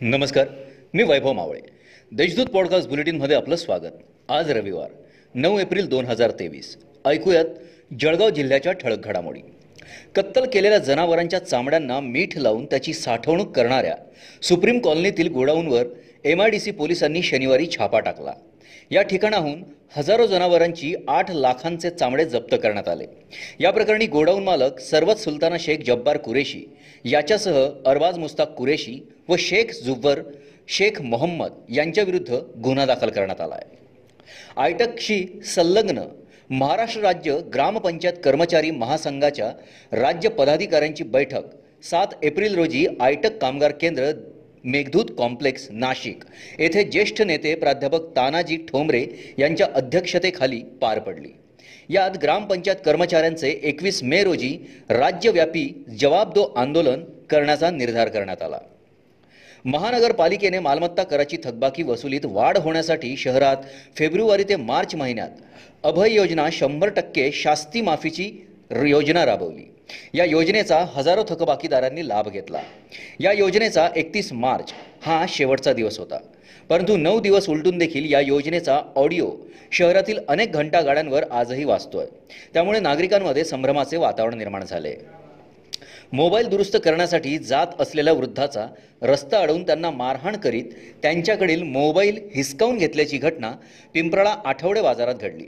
नमस्कार मी वैभव मावळे. देशदूत पॉडकास्ट बुलेटिनमध्ये आपलं स्वागत. आज रविवार नऊ एप्रिल दोन हजार तेवीस. ऐकूयात जळगाव जिल्ह्याच्या ठळक घडामोडी. कत्तल केलेल्या जनावरांच्या चामड्यांना मीठ लावून त्याची साठवणूक करणाऱ्या सुप्रीम कॉलनीतील गोडाऊनवर एम आय डी सी पोलिसांनी शनिवारी छापा टाकला. या ठिकाणाहून हजारो जनावरांची आठ लाखांचे चामडे जप्त करण्यात आले. या प्रकरणी गोडाऊन मालक सर्वत सुलताना शेख जब्बार कुरेशी याच्यासह अरबाज मुस्ताक कुरेशी व शेख जुब्बर शेख मोहम्मद यांच्याविरुद्ध गुन्हा दाखल करण्यात आला आहे आयटकशी संलग्न महाराष्ट्र राज्य ग्रामपंचायत कर्मचारी महासंघाच्या राज्य पदाधिकाऱ्यांची बैठक सात एप्रिल रोजी आयटक कामगार केंद्र मेघदूत कॉम्प्लेक्स नाशिक येथे ज्येष्ठ नेते प्राध्यापक तानाजी ठोंबरे यांच्या अध्यक्षतेखाली पार पडली. यात ग्रामपंचायत कर्मचाऱ्यांचे एकवीस मे रोजी राज्यव्यापी जवाब दो आंदोलन करण्याचा निर्धार करण्यात आला. महानगरपालिकेने मालमत्ता कराची थकबाकी वसुलीत वाढ होण्यासाठी शहरात फेब्रुवारी ते मार्च महिन्यात अभय योजना शंभर टक्के शास्ती माफीची योजना राबवली. या योजनेचा हजारो थकबाकीदारांनी लाभ घेतला. या योजनेचा एकतीस मार्च हा शेवटचा दिवस होता. परंतु नऊ दिवस उलटून देखील या योजनेचा ऑडिओ शहरातील अनेक घंटा गाड्यांवर आजही वाचतोय त्यामुळे नागरिकांमध्ये संभ्रमाचे वातावरण निर्माण झाले. मोबाईल दुरुस्त करण्यासाठी जात असलेल्या वृद्धाचा रस्ता अडवून त्यांना मारहाण करीत त्यांच्याकडील मोबाईल हिसकावून घेतल्याची घटना पिंपराळा आठवडे बाजारात घडली.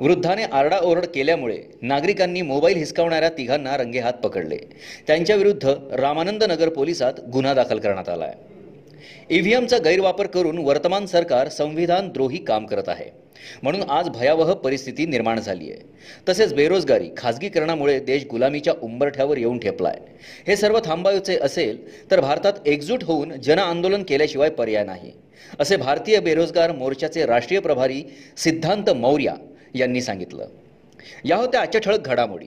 वृद्धाने आरडाओरड केल्यामुळे नागरिकांनी मोबाईल हिसकावणाऱ्या तिघांना रंगेहात पकडले. त्यांच्याविरुद्ध रामानंद नगर पोलिसात गुन्हा दाखल करण्यात आला आहे ईव्हीएमचा गैरवापर करून वर्तमान सरकार संविधान द्रोही काम करत आहे. म्हणून आज भयावह परिस्थिती निर्माण झाली आहे. तसेच बेरोजगारी खाजगीकरणामुळे देश गुलामीच्या उंबरठ्यावर येऊन ठेपलाय. हे सर्व थांबायचे असेल तर भारतात एकजूट होऊन जनआंदोलन केल्याशिवाय पर्याय नाही. असे भारतीय बेरोजगार मोर्चाचे राष्ट्रीय प्रभारी सिद्धांत मौर्या यांनी सांगितलं. या होत्या आजच्या ठळक घडामोडी.